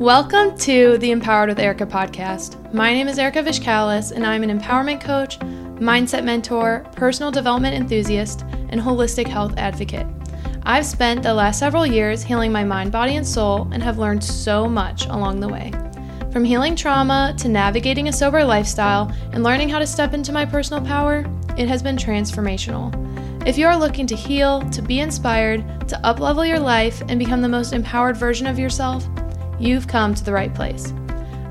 Welcome to the Empowered with Erika podcast. My name is Erika Vichcales, and I'm an empowerment coach, mindset mentor, personal development enthusiast, and holistic health advocate. I've spent the last several years healing my mind, body, and soul, and have learned so much along the way. From healing trauma to navigating a sober lifestyle and learning how to step into my personal power, it has been transformational. If you are looking to heal, to be inspired, to uplevel your life, and become the most empowered version of yourself, you've come to the right place.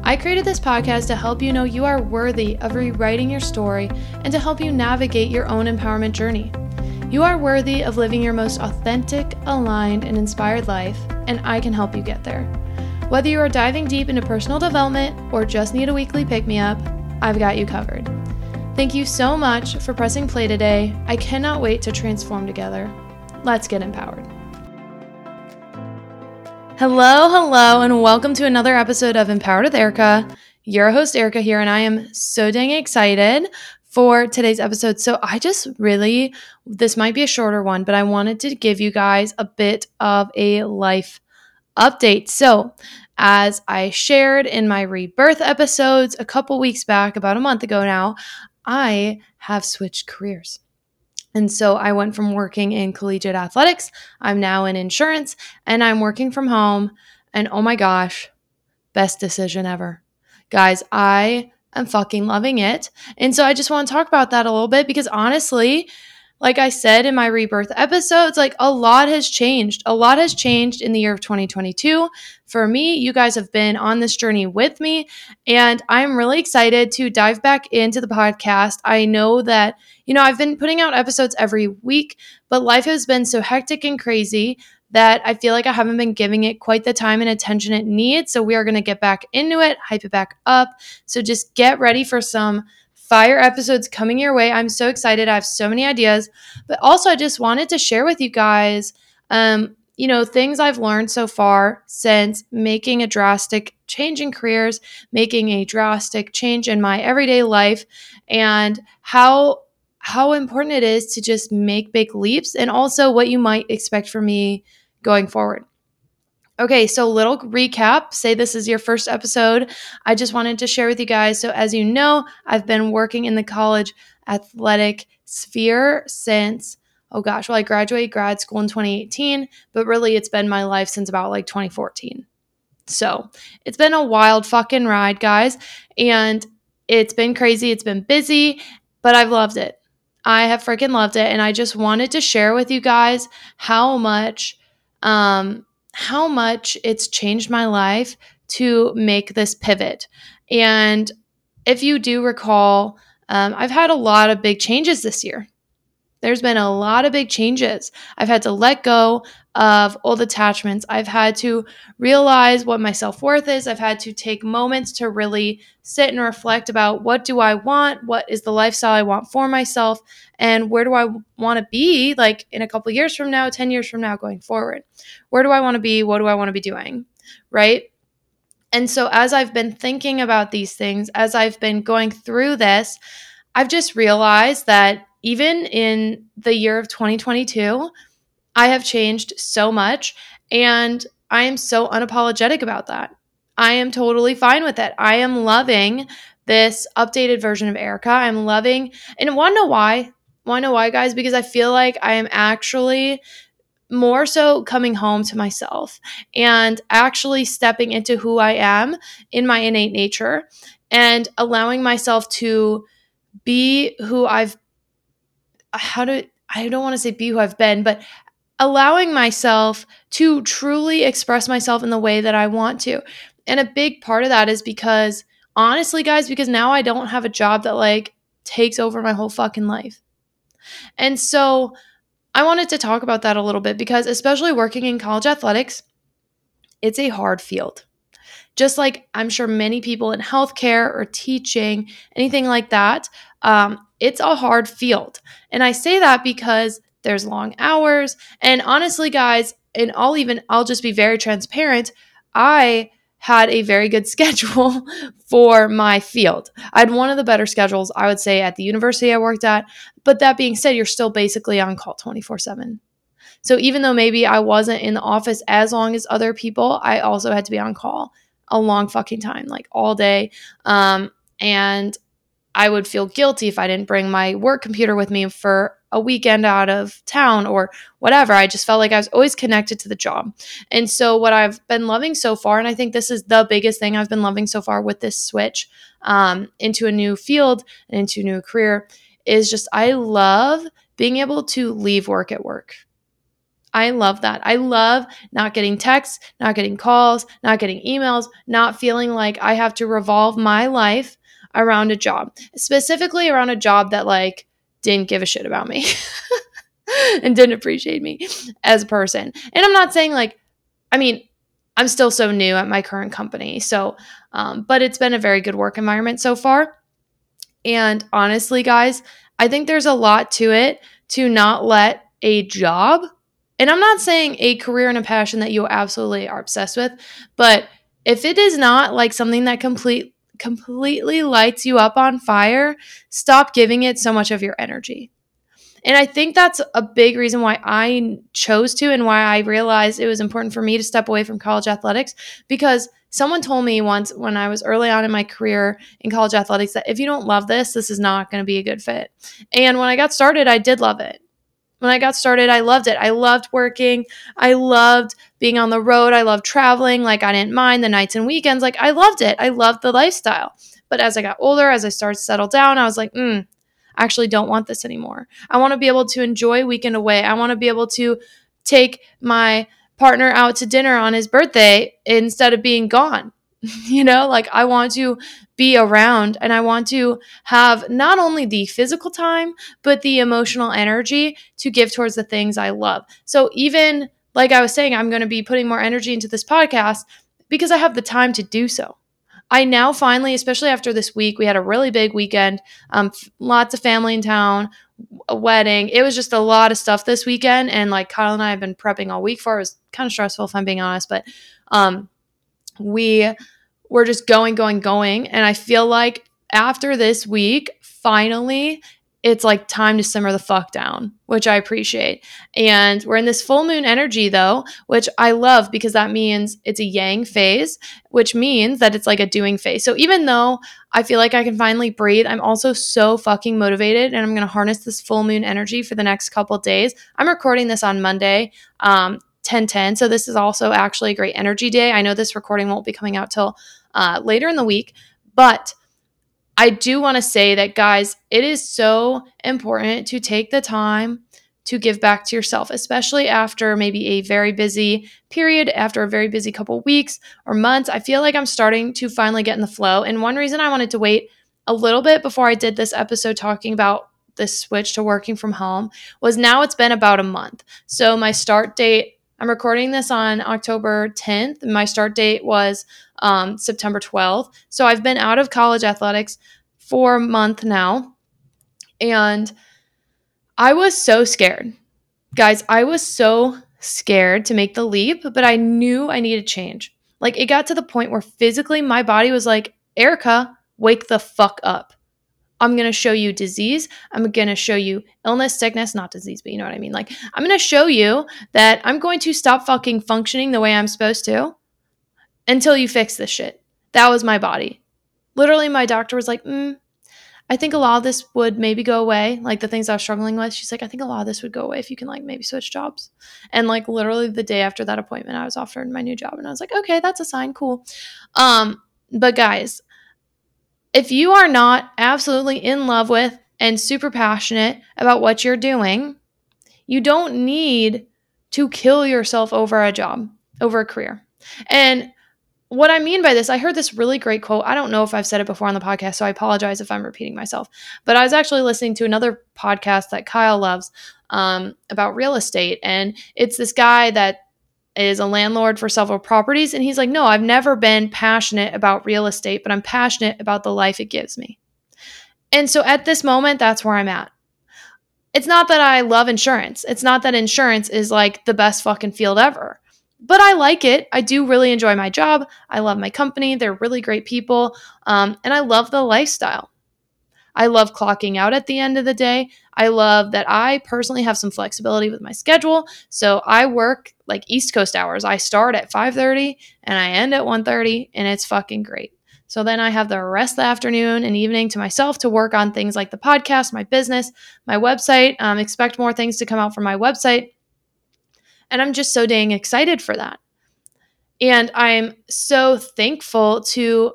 I created this podcast to help you know you are worthy of rewriting your story and to help you navigate your own empowerment journey. You are worthy of living your most authentic, aligned, and inspired life, and I can help you get there. Whether you are diving deep into personal development or just need a weekly pick me up, I've got you covered. Thank you so much for pressing play today. I cannot wait to transform together. Let's get empowered. Hello, hello, and welcome to another episode of Empowered with Erika. Your host, Erika, here, and I am so dang excited for today's episode. So, I just really, this might be a shorter one, but I wanted to give you guys a bit of a life update. So, as I shared in my rebirth episodes a couple weeks back, about a month ago now, I have switched careers. And so I went from working in collegiate athletics, I'm now in insurance, and I'm working from home. And oh my gosh, best decision ever. Guys, I am fucking loving it. And so I just want to talk about that a little bit because honestly, like I said in my rebirth episodes, like a lot has changed. A lot has changed in the year of 2022. For me, you guys have been on this journey with me, and I'm really excited to dive back into the podcast. I know that, you know, I've been putting out episodes every week, but life has been so hectic and crazy that I feel like I haven't been giving it quite the time and attention it needs. So we are going to get back into it, hype it back up. So just get ready for some fire episodes coming your way. I'm so excited. I have so many ideas, but also I just wanted to share with you guys, um, you know, things I've learned so far since making a drastic change in careers, making a drastic change in my everyday life, and how how important it is to just make big leaps and also what you might expect from me going forward. Okay, so little recap. Say this is your first episode. I just wanted to share with you guys. So, as you know, I've been working in the college athletic sphere since, oh gosh, well, I graduated grad school in 2018, but really it's been my life since about like 2014. So, it's been a wild fucking ride, guys. And it's been crazy. It's been busy, but I've loved it. I have freaking loved it. And I just wanted to share with you guys how much, um, how much it's changed my life to make this pivot. And if you do recall, um, I've had a lot of big changes this year. There's been a lot of big changes. I've had to let go of old attachments. I've had to realize what my self worth is. I've had to take moments to really sit and reflect about what do I want? What is the lifestyle I want for myself? And where do I want to be like in a couple years from now, 10 years from now, going forward? Where do I want to be? What do I want to be doing? Right. And so, as I've been thinking about these things, as I've been going through this, I've just realized that even in the year of 2022, I have changed so much and I am so unapologetic about that. I am totally fine with it. I am loving this updated version of Erika. I'm loving, and want to know why? Want to know why, guys? Because I feel like I am actually more so coming home to myself and actually stepping into who I am in my innate nature and allowing myself to be who I've how to I don't want to say be who I've been, but allowing myself to truly express myself in the way that I want to. And a big part of that is because honestly, guys, because now I don't have a job that like takes over my whole fucking life. And so I wanted to talk about that a little bit because, especially working in college athletics, it's a hard field. Just like I'm sure many people in healthcare or teaching, anything like that, um, it's a hard field. And I say that because there's long hours. And honestly, guys, and I'll even, I'll just be very transparent. I had a very good schedule for my field. I had one of the better schedules, I would say, at the university I worked at. But that being said, you're still basically on call 24 7. So even though maybe I wasn't in the office as long as other people, I also had to be on call a long fucking time, like all day. Um, and I would feel guilty if I didn't bring my work computer with me for a weekend out of town or whatever. I just felt like I was always connected to the job. And so, what I've been loving so far, and I think this is the biggest thing I've been loving so far with this switch um, into a new field and into a new career, is just I love being able to leave work at work. I love that. I love not getting texts, not getting calls, not getting emails, not feeling like I have to revolve my life around a job, specifically around a job that like didn't give a shit about me and didn't appreciate me as a person. And I'm not saying like, I mean, I'm still so new at my current company. So, um, but it's been a very good work environment so far. And honestly, guys, I think there's a lot to it to not let a job, and I'm not saying a career and a passion that you absolutely are obsessed with, but if it is not like something that complete completely lights you up on fire, stop giving it so much of your energy. And I think that's a big reason why I chose to and why I realized it was important for me to step away from college athletics because someone told me once when I was early on in my career in college athletics that if you don't love this, this is not going to be a good fit. And when I got started, I did love it when I got started, I loved it. I loved working. I loved being on the road. I loved traveling. Like, I didn't mind the nights and weekends. Like, I loved it. I loved the lifestyle. But as I got older, as I started to settle down, I was like, hmm, I actually don't want this anymore. I want to be able to enjoy weekend away. I want to be able to take my partner out to dinner on his birthday instead of being gone. you know, like I want to be around and I want to have not only the physical time, but the emotional energy to give towards the things I love. So, even like I was saying, I'm going to be putting more energy into this podcast because I have the time to do so. I now finally, especially after this week, we had a really big weekend, um, f- lots of family in town, a wedding. It was just a lot of stuff this weekend. And like Kyle and I have been prepping all week for it. It was kind of stressful, if I'm being honest, but um, we we're just going, going, going. And I feel like after this week, finally, it's like time to simmer the fuck down, which I appreciate. And we're in this full moon energy though, which I love because that means it's a yang phase, which means that it's like a doing phase. So even though I feel like I can finally breathe, I'm also so fucking motivated and I'm going to harness this full moon energy for the next couple days. I'm recording this on Monday. Um, 1010. So this is also actually a great energy day. I know this recording won't be coming out till uh, later in the week, but I do want to say that, guys, it is so important to take the time to give back to yourself, especially after maybe a very busy period, after a very busy couple weeks or months. I feel like I'm starting to finally get in the flow. And one reason I wanted to wait a little bit before I did this episode talking about this switch to working from home was now it's been about a month. So my start date I'm recording this on October 10th. My start date was um, September 12th. So I've been out of college athletics for a month now. And I was so scared. Guys, I was so scared to make the leap, but I knew I needed change. Like it got to the point where physically my body was like, Erika, wake the fuck up. I'm going to show you disease. I'm going to show you illness, sickness, not disease, but you know what I mean. Like, I'm going to show you that I'm going to stop fucking functioning the way I'm supposed to until you fix this shit. That was my body. Literally, my doctor was like, mm, I think a lot of this would maybe go away. Like the things I was struggling with, she's like, I think a lot of this would go away if you can like maybe switch jobs. And like literally the day after that appointment, I was offered my new job, and I was like, okay, that's a sign, cool. Um, but guys, if you are not absolutely in love with and super passionate about what you're doing, you don't need to kill yourself over a job, over a career. And what I mean by this, I heard this really great quote. I don't know if I've said it before on the podcast, so I apologize if I'm repeating myself. But I was actually listening to another podcast that Kyle loves um, about real estate. And it's this guy that is a landlord for several properties. And he's like, No, I've never been passionate about real estate, but I'm passionate about the life it gives me. And so at this moment, that's where I'm at. It's not that I love insurance. It's not that insurance is like the best fucking field ever. But I like it. I do really enjoy my job. I love my company. They're really great people. Um, and I love the lifestyle. I love clocking out at the end of the day. I love that I personally have some flexibility with my schedule. So I work like East Coast hours. I start at 5:30 and I end at 1:30 and it's fucking great. So then I have the rest of the afternoon and evening to myself to work on things like the podcast, my business, my website. Um, expect more things to come out from my website. And I'm just so dang excited for that. And I'm so thankful to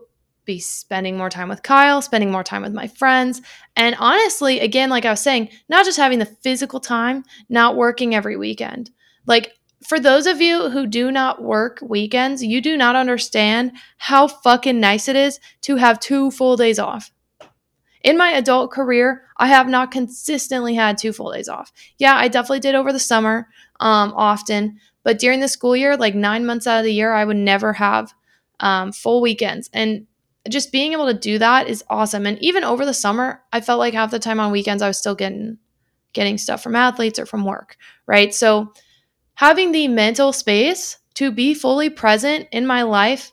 be spending more time with Kyle, spending more time with my friends. And honestly, again, like I was saying, not just having the physical time, not working every weekend. Like, for those of you who do not work weekends, you do not understand how fucking nice it is to have two full days off. In my adult career, I have not consistently had two full days off. Yeah, I definitely did over the summer um, often, but during the school year, like nine months out of the year, I would never have um, full weekends. And just being able to do that is awesome. And even over the summer, I felt like half the time on weekends I was still getting getting stuff from athletes or from work, right? So having the mental space to be fully present in my life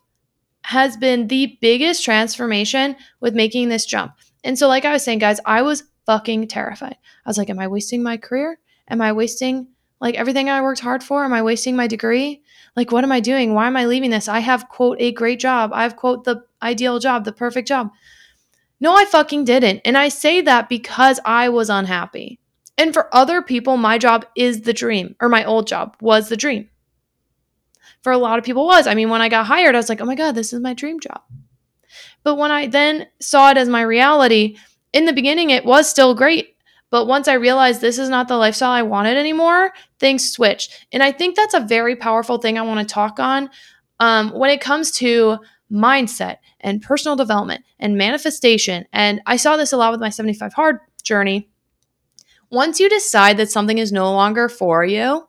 has been the biggest transformation with making this jump. And so like I was saying guys, I was fucking terrified. I was like, am I wasting my career? Am I wasting like everything I worked hard for? Am I wasting my degree? Like, what am I doing? Why am I leaving this? I have, quote, a great job. I have, quote, the ideal job, the perfect job. No, I fucking didn't. And I say that because I was unhappy. And for other people, my job is the dream, or my old job was the dream. For a lot of people, was. I mean, when I got hired, I was like, oh my God, this is my dream job. But when I then saw it as my reality, in the beginning, it was still great. But once I realized this is not the lifestyle I wanted anymore, things switched. And I think that's a very powerful thing I want to talk on um, when it comes to mindset and personal development and manifestation. And I saw this a lot with my 75 hard journey. Once you decide that something is no longer for you,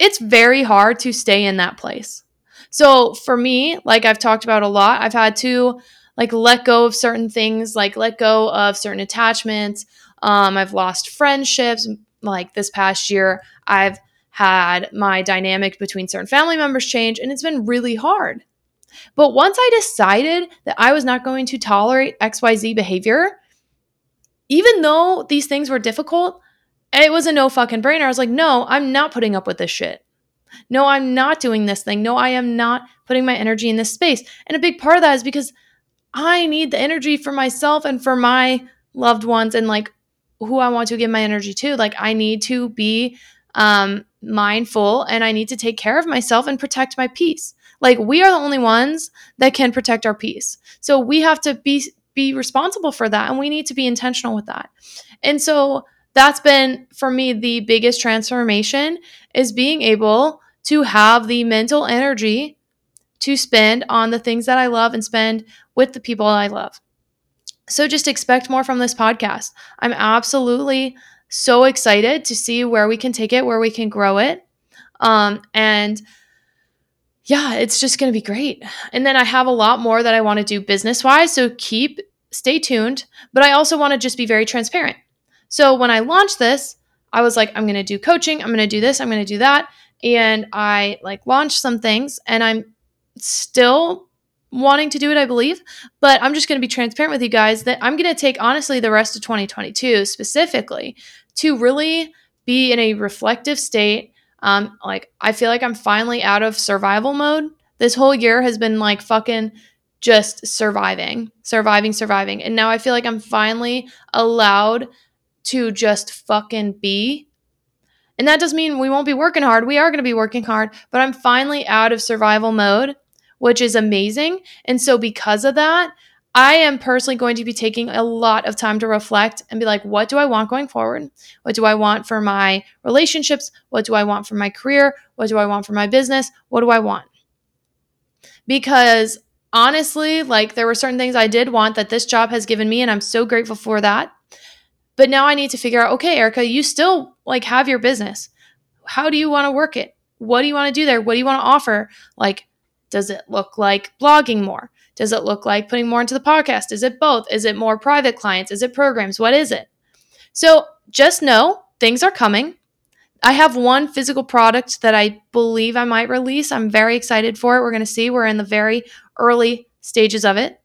it's very hard to stay in that place. So for me, like I've talked about a lot, I've had to like let go of certain things, like let go of certain attachments, um, I've lost friendships. Like this past year, I've had my dynamic between certain family members change, and it's been really hard. But once I decided that I was not going to tolerate XYZ behavior, even though these things were difficult, it was a no fucking brainer. I was like, no, I'm not putting up with this shit. No, I'm not doing this thing. No, I am not putting my energy in this space. And a big part of that is because I need the energy for myself and for my loved ones and like who I want to give my energy to. Like I need to be um, mindful and I need to take care of myself and protect my peace. Like we are the only ones that can protect our peace. So we have to be be responsible for that and we need to be intentional with that. And so that's been for me the biggest transformation is being able to have the mental energy to spend on the things that I love and spend with the people I love. So just expect more from this podcast. I'm absolutely so excited to see where we can take it, where we can grow it. Um, and yeah, it's just going to be great. And then I have a lot more that I want to do business wise. So keep, stay tuned. But I also want to just be very transparent. So when I launched this, I was like, I'm going to do coaching, I'm going to do this, I'm going to do that. And I like launched some things and I'm still wanting to do it, I believe. But I'm just going to be transparent with you guys that I'm going to take, honestly, the rest of 2022 specifically to really be in a reflective state. Um, like, I feel like I'm finally out of survival mode. This whole year has been like fucking just surviving, surviving, surviving. And now I feel like I'm finally allowed to just fucking be. And that doesn't mean we won't be working hard. We are going to be working hard, but I'm finally out of survival mode which is amazing. And so, because of that, I am personally going to be taking a lot of time to reflect and be like, what do I want going forward? What do I want for my relationships? What do I want for my career? What do I want for my business? What do I want? Because honestly, like there were certain things I did want that this job has given me, and I'm so grateful for that. But now I need to figure out, okay, Erika, you still like have your business. How do you want to work it? What do you want to do there? What do you want to offer? Like, does it look like blogging more? Does it look like putting more into the podcast? Is it both? Is it more private clients? Is it programs? What is it? So just know things are coming. I have one physical product that I believe I might release. I'm very excited for it. We're going to see. We're in the very early stages of it.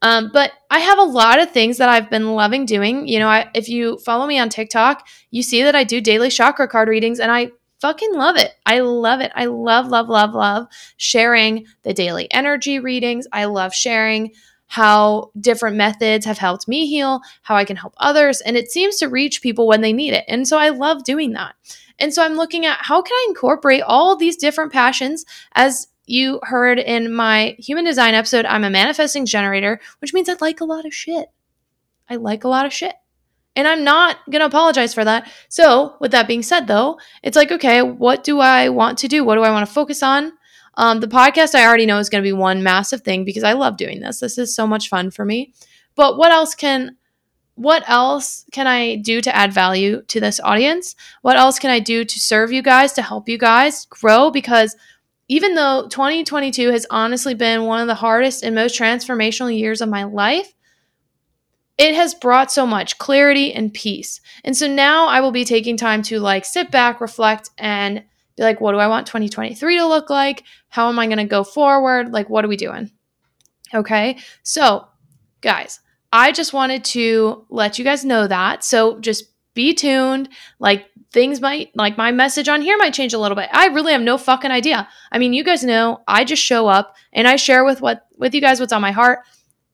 Um, but I have a lot of things that I've been loving doing. You know, I, if you follow me on TikTok, you see that I do daily chakra card readings and I fucking love it. I love it. I love, love, love, love sharing the daily energy readings. I love sharing how different methods have helped me heal, how I can help others. And it seems to reach people when they need it. And so I love doing that. And so I'm looking at how can I incorporate all these different passions as you heard in my human design episode, I'm a manifesting generator, which means I like a lot of shit. I like a lot of shit. And I'm not going to apologize for that. So, with that being said, though, it's like, okay, what do I want to do? What do I want to focus on? Um, the podcast I already know is going to be one massive thing because I love doing this. This is so much fun for me. But what else can what else can I do to add value to this audience? What else can I do to serve you guys, to help you guys grow? Because even though 2022 has honestly been one of the hardest and most transformational years of my life, it has brought so much clarity and peace. And so now I will be taking time to like sit back, reflect, and be like, what do I want 2023 to look like? How am I going to go forward? Like, what are we doing? Okay. So, guys, I just wanted to let you guys know that. So, just be tuned. Like, things might, like, my message on here might change a little bit. I really have no fucking idea. I mean, you guys know I just show up and I share with what, with you guys what's on my heart.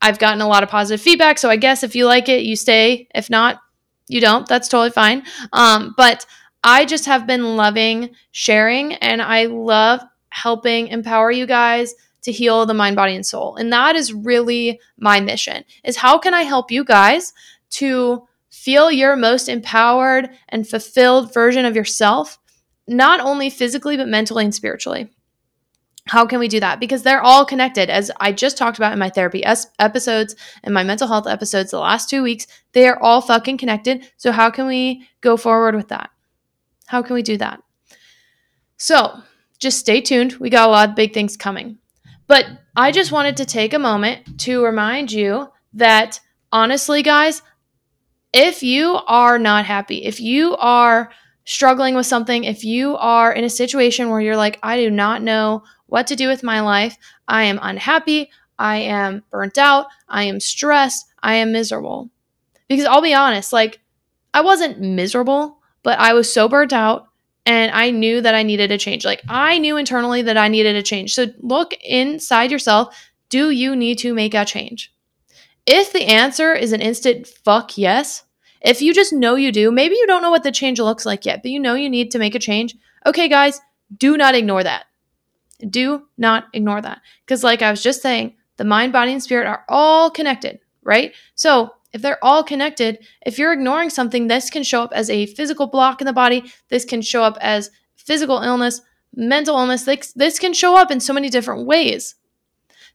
I've gotten a lot of positive feedback. So, I guess if you like it, you stay. If not, you don't. That's totally fine. Um, but I just have been loving sharing and I love helping empower you guys to heal the mind, body, and soul. And that is really my mission is how can I help you guys to feel your most empowered and fulfilled version of yourself, not only physically, but mentally and spiritually. How can we do that? Because they're all connected. As I just talked about in my therapy episodes and my mental health episodes the last two weeks, they are all fucking connected. So, how can we go forward with that? How can we do that? So just stay tuned. We got a lot of big things coming. But I just wanted to take a moment to remind you that honestly, guys, if you are not happy, if you are struggling with something, if you are in a situation where you're like, I do not know what to do with my life, I am unhappy, I am burnt out, I am stressed, I am miserable. Because I'll be honest, like, I wasn't miserable but I was so burnt out and I knew that I needed a change. Like I knew internally that I needed a change. So look inside yourself. Do you need to make a change? If the answer is an instant fuck yes, if you just know you do, maybe you don't know what the change looks like yet, but you know you need to make a change. Okay, guys, do not ignore that. Do not ignore that. Because, like I was just saying, the mind, body, and spirit are all connected, right? So, if they're all connected, if you're ignoring something, this can show up as a physical block in the body. This can show up as physical illness, mental illness. This, this can show up in so many different ways.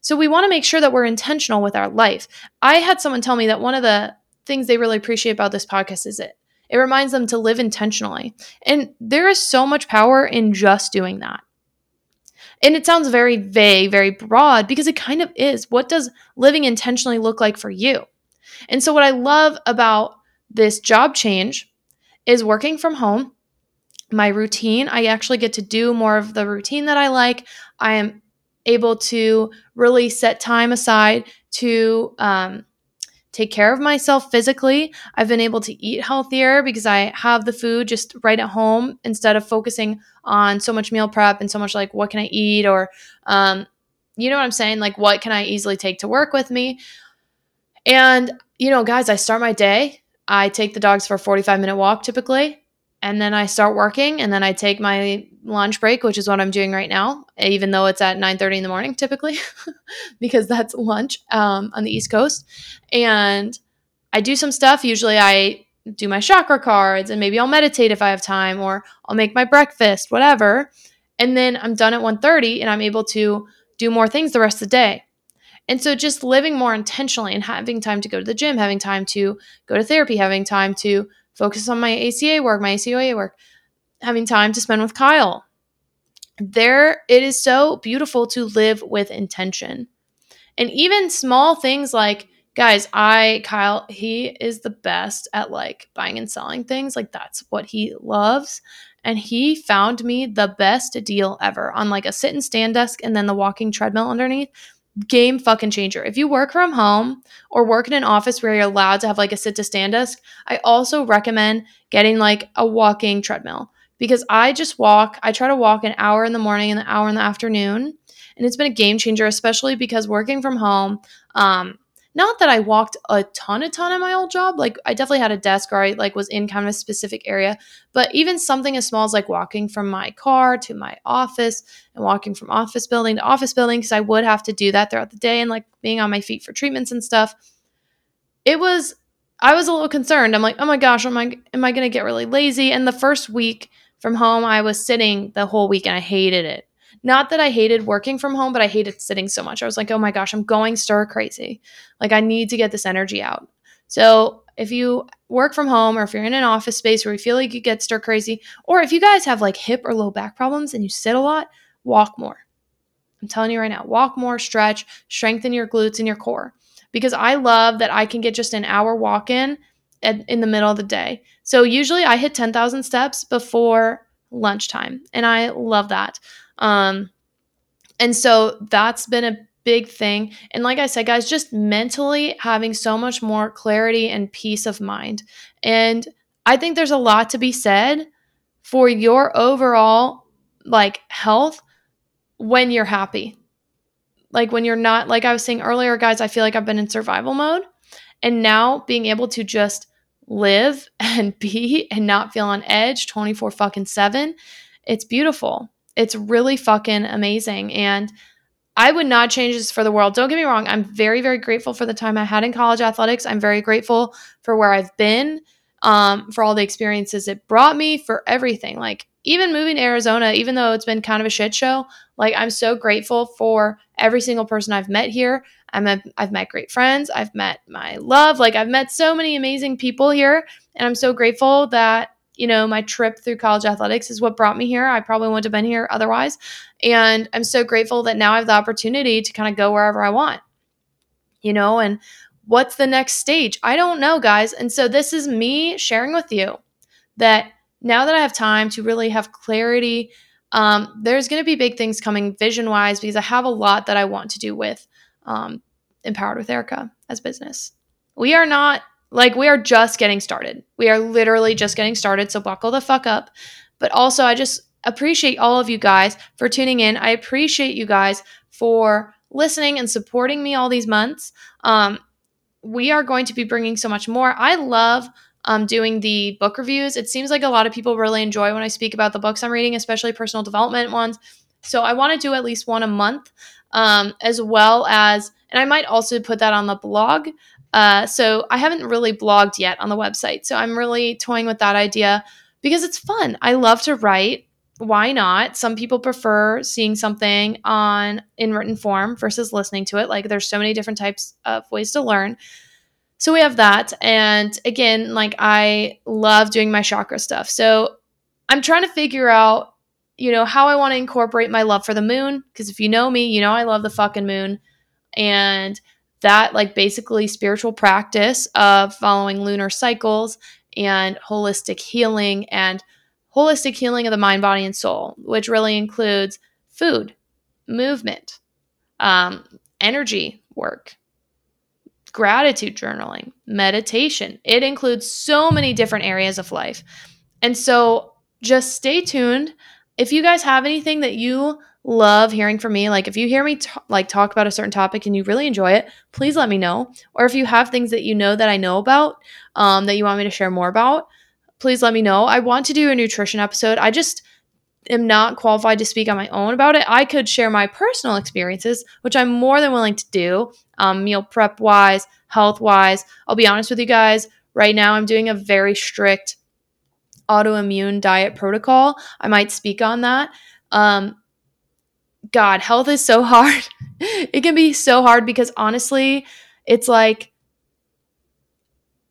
So we want to make sure that we're intentional with our life. I had someone tell me that one of the things they really appreciate about this podcast is it. It reminds them to live intentionally. And there is so much power in just doing that. And it sounds very vague, very broad because it kind of is. What does living intentionally look like for you? And so, what I love about this job change is working from home. My routine, I actually get to do more of the routine that I like. I am able to really set time aside to um, take care of myself physically. I've been able to eat healthier because I have the food just right at home instead of focusing on so much meal prep and so much like what can I eat or, um, you know what I'm saying? Like, what can I easily take to work with me? And, you know, guys, I start my day. I take the dogs for a 45 minute walk typically. And then I start working and then I take my lunch break, which is what I'm doing right now, even though it's at 9:30 in the morning typically, because that's lunch um, on the East Coast. And I do some stuff. Usually I do my chakra cards and maybe I'll meditate if I have time or I'll make my breakfast, whatever. And then I'm done at 1:30 and I'm able to do more things the rest of the day. And so just living more intentionally and having time to go to the gym, having time to go to therapy, having time to focus on my ACA work, my ACOA work, having time to spend with Kyle. There, it is so beautiful to live with intention. And even small things like, guys, I, Kyle, he is the best at like buying and selling things. Like, that's what he loves. And he found me the best deal ever on like a sit and stand desk and then the walking treadmill underneath game fucking changer. If you work from home or work in an office where you're allowed to have like a sit to stand desk, I also recommend getting like a walking treadmill because I just walk. I try to walk an hour in the morning and an hour in the afternoon. And it's been a game changer, especially because working from home, um, not that I walked a ton, a ton in my old job. Like I definitely had a desk or I like was in kind of a specific area. But even something as small as like walking from my car to my office and walking from office building to office building, because I would have to do that throughout the day and like being on my feet for treatments and stuff. It was I was a little concerned. I'm like, oh my gosh, am I am I gonna get really lazy? And the first week from home, I was sitting the whole week and I hated it. Not that I hated working from home, but I hated sitting so much. I was like, oh my gosh, I'm going stir crazy. Like, I need to get this energy out. So, if you work from home or if you're in an office space where you feel like you get stir crazy, or if you guys have like hip or low back problems and you sit a lot, walk more. I'm telling you right now, walk more, stretch, strengthen your glutes and your core. Because I love that I can get just an hour walk in in the middle of the day. So usually I hit 10,000 steps before lunchtime, and I love that. Um, and so that's been a big thing. And like I said, guys, just mentally having so much more clarity and peace of mind. And I think there's a lot to be said for your overall like health when you're happy. Like when you're not, like I was saying earlier, guys, I feel like I've been in survival mode. And now being able to just live and be and not feel on edge 24 fucking 7, it's beautiful. It's really fucking amazing. And I would not change this for the world. Don't get me wrong. I'm very, very grateful for the time I had in college athletics. I'm very grateful for where I've been, um, for all the experiences it brought me, for everything. Like, even moving to Arizona, even though it's been kind of a shit show, like, I'm so grateful for every single person I've met here. I'm a, I've met great friends. I've met my love. Like, I've met so many amazing people here. And I'm so grateful that you know, my trip through college athletics is what brought me here. I probably wouldn't have been here otherwise. And I'm so grateful that now I have the opportunity to kind of go wherever I want, you know, and what's the next stage? I don't know, guys. And so this is me sharing with you that now that I have time to really have clarity, um, there's going to be big things coming vision wise because I have a lot that I want to do with um, Empowered with Erika as business. We are not like we are just getting started. We are literally just getting started. So buckle the fuck up. But also, I just appreciate all of you guys for tuning in. I appreciate you guys for listening and supporting me all these months. Um, we are going to be bringing so much more. I love um, doing the book reviews. It seems like a lot of people really enjoy when I speak about the books I'm reading, especially personal development ones. So I want to do at least one a month, um, as well as, and I might also put that on the blog. Uh, so I haven't really blogged yet on the website. So I'm really toying with that idea because it's fun. I love to write. Why not? Some people prefer seeing something on in written form versus listening to it. Like there's so many different types of ways to learn. So we have that. And again, like I love doing my chakra stuff. So I'm trying to figure out, you know, how I want to incorporate my love for the moon. Because if you know me, you know I love the fucking moon. And that like basically spiritual practice of following lunar cycles and holistic healing and holistic healing of the mind, body, and soul, which really includes food, movement, um, energy work, gratitude journaling, meditation. It includes so many different areas of life. And so just stay tuned. If you guys have anything that you love hearing from me. Like if you hear me t- like talk about a certain topic and you really enjoy it, please let me know. Or if you have things that you know that I know about um, that you want me to share more about, please let me know. I want to do a nutrition episode. I just am not qualified to speak on my own about it. I could share my personal experiences, which I'm more than willing to do, um, meal prep wise, health wise. I'll be honest with you guys. Right now, I'm doing a very strict autoimmune diet protocol. I might speak on that. Um, God, health is so hard. it can be so hard because honestly, it's like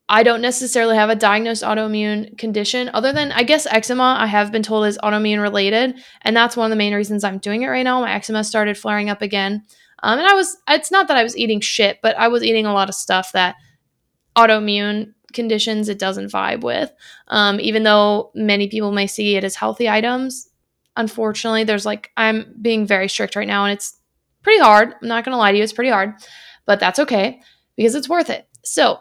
I don't necessarily have a diagnosed autoimmune condition other than I guess eczema I have been told is autoimmune related and that's one of the main reasons I'm doing it right now. My eczema started flaring up again. Um, and I was it's not that I was eating shit, but I was eating a lot of stuff that autoimmune conditions it doesn't vibe with. Um, even though many people may see it as healthy items, unfortunately there's like i'm being very strict right now and it's pretty hard. I'm not going to lie to you, it's pretty hard, but that's okay because it's worth it. So,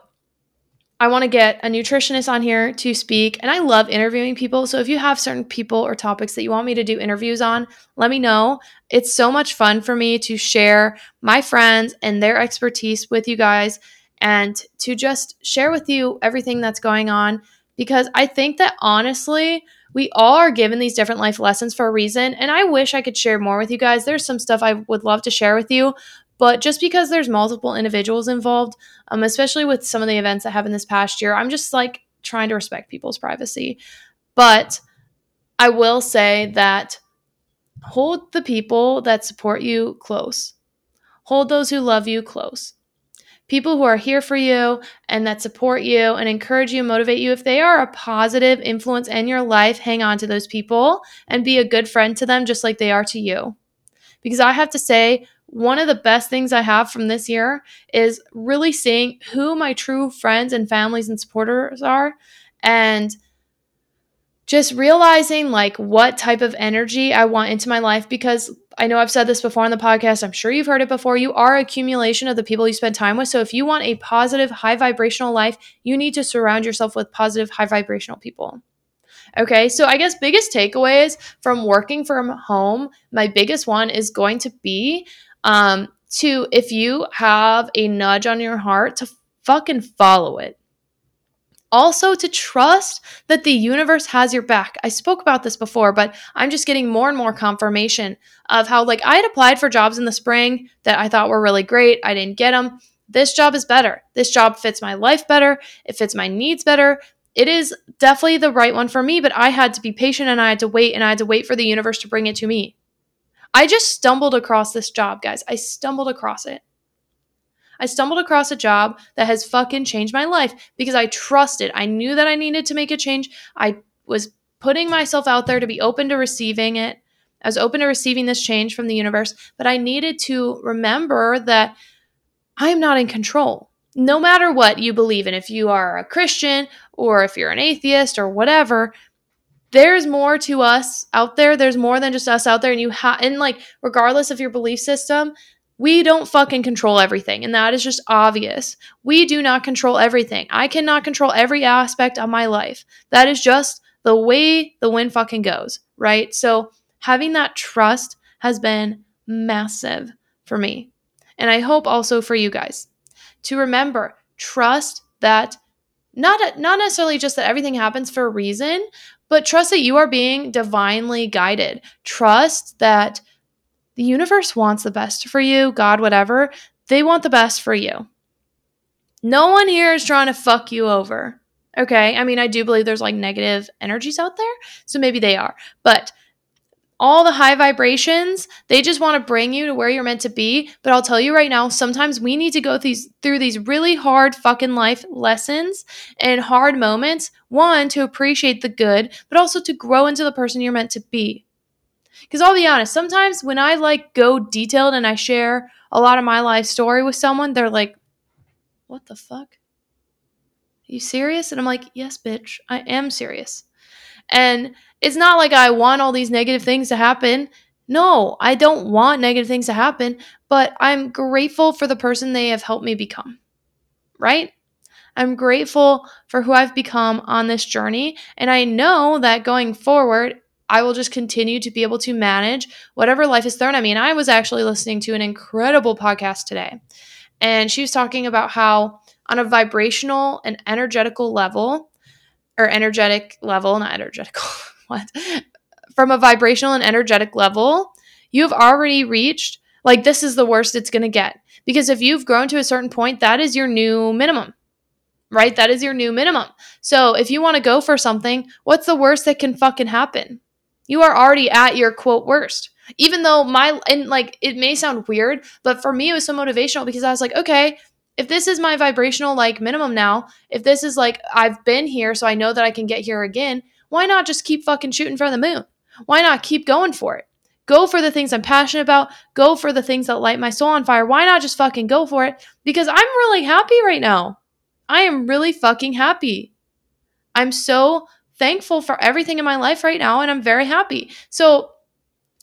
I want to get a nutritionist on here to speak, and I love interviewing people. So if you have certain people or topics that you want me to do interviews on, let me know. It's so much fun for me to share my friends and their expertise with you guys and to just share with you everything that's going on because I think that honestly, we all are given these different life lessons for a reason. And I wish I could share more with you guys. There's some stuff I would love to share with you, but just because there's multiple individuals involved, um, especially with some of the events that happened this past year, I'm just like trying to respect people's privacy. But I will say that hold the people that support you close, hold those who love you close. People who are here for you and that support you and encourage you, and motivate you, if they are a positive influence in your life, hang on to those people and be a good friend to them just like they are to you. Because I have to say, one of the best things I have from this year is really seeing who my true friends and families and supporters are and just realizing like what type of energy I want into my life because I know I've said this before on the podcast. I'm sure you've heard it before. You are accumulation of the people you spend time with. So if you want a positive, high vibrational life, you need to surround yourself with positive, high vibrational people. Okay, so I guess biggest takeaways from working from home, my biggest one is going to be um, to if you have a nudge on your heart to fucking follow it. Also, to trust that the universe has your back. I spoke about this before, but I'm just getting more and more confirmation of how, like, I had applied for jobs in the spring that I thought were really great. I didn't get them. This job is better. This job fits my life better. It fits my needs better. It is definitely the right one for me, but I had to be patient and I had to wait and I had to wait for the universe to bring it to me. I just stumbled across this job, guys. I stumbled across it. I stumbled across a job that has fucking changed my life because I trusted. I knew that I needed to make a change. I was putting myself out there to be open to receiving it. I was open to receiving this change from the universe, but I needed to remember that I am not in control. No matter what you believe in, if you are a Christian or if you're an atheist or whatever, there's more to us out there. There's more than just us out there. And you have, and like, regardless of your belief system, we don't fucking control everything. And that is just obvious. We do not control everything. I cannot control every aspect of my life. That is just the way the wind fucking goes, right? So having that trust has been massive for me. And I hope also for you guys to remember trust that not not necessarily just that everything happens for a reason, but trust that you are being divinely guided. Trust that the universe wants the best for you, God, whatever. They want the best for you. No one here is trying to fuck you over. Okay. I mean, I do believe there's like negative energies out there. So maybe they are. But all the high vibrations, they just want to bring you to where you're meant to be. But I'll tell you right now, sometimes we need to go these through these really hard fucking life lessons and hard moments. One, to appreciate the good, but also to grow into the person you're meant to be. Because I'll be honest, sometimes when I like go detailed and I share a lot of my life story with someone, they're like, What the fuck? Are you serious? And I'm like, Yes, bitch, I am serious. And it's not like I want all these negative things to happen. No, I don't want negative things to happen, but I'm grateful for the person they have helped me become. Right? I'm grateful for who I've become on this journey. And I know that going forward, I will just continue to be able to manage whatever life is thrown at me. And I was actually listening to an incredible podcast today. And she was talking about how, on a vibrational and energetical level, or energetic level, not energetical, what? From a vibrational and energetic level, you have already reached like this is the worst it's going to get. Because if you've grown to a certain point, that is your new minimum. Right? That is your new minimum. So, if you want to go for something, what's the worst that can fucking happen? You are already at your quote worst. Even though my and like it may sound weird, but for me it was so motivational because I was like, okay, if this is my vibrational like minimum now, if this is like I've been here so I know that I can get here again, why not just keep fucking shooting for the moon? Why not keep going for it? Go for the things I'm passionate about. Go for the things that light my soul on fire. Why not just fucking go for it? Because I'm really happy right now. I am really fucking happy. I'm so thankful for everything in my life right now and I'm very happy. So,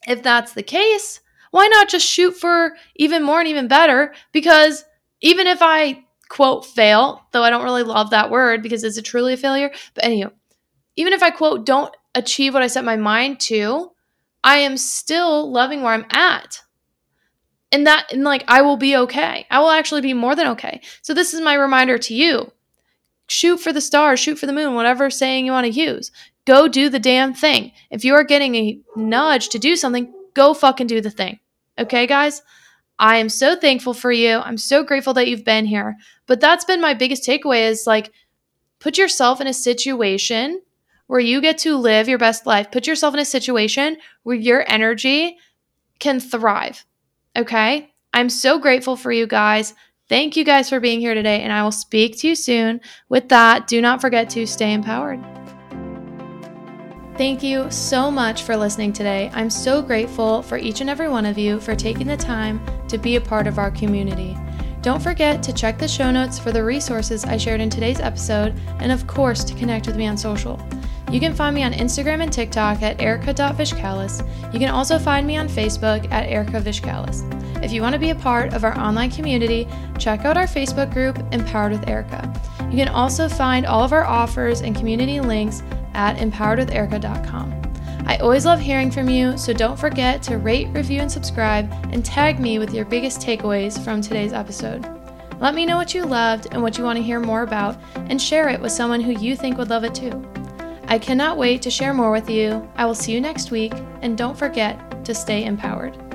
if that's the case, Why not just shoot for even more and even better? Because even if I quote fail, though I don't really love that word because is it truly a failure? But anyway, even if I quote don't achieve what I set my mind to, I am still loving where I'm at. And that and like I will be okay. I will actually be more than okay. So this is my reminder to you. Shoot for the stars, shoot for the moon, whatever saying you want to use. Go do the damn thing. If you are getting a nudge to do something, go fucking do the thing. Okay, guys? I am so thankful for you. I'm so grateful that you've been here. But that's been my biggest takeaway is like put yourself in a situation where you get to live your best life. Put yourself in a situation where your energy can thrive. Okay? I'm so grateful for you guys. Thank you guys for being here today, and I will speak to you soon. With that, do not forget to stay empowered. Thank you so much for listening today. I'm so grateful for each and every one of you for taking the time to be a part of our community. Don't forget to check the show notes for the resources I shared in today's episode, and of course, to connect with me on social. You can find me on Instagram and TikTok at erika.vichcales. You can also find me on Facebook at Erika Vichcales. If you want to be a part of our online community, check out our Facebook group, Empowered with Erika. You can also find all of our offers and community links at empoweredwitherika.com. I always love hearing from you, so don't forget to rate, review, and subscribe, and tag me with your biggest takeaways from today's episode. Let me know what you loved and what you want to hear more about, and share it with someone who you think would love it too. I cannot wait to share more with you. I will see you next week, and don't forget to stay empowered.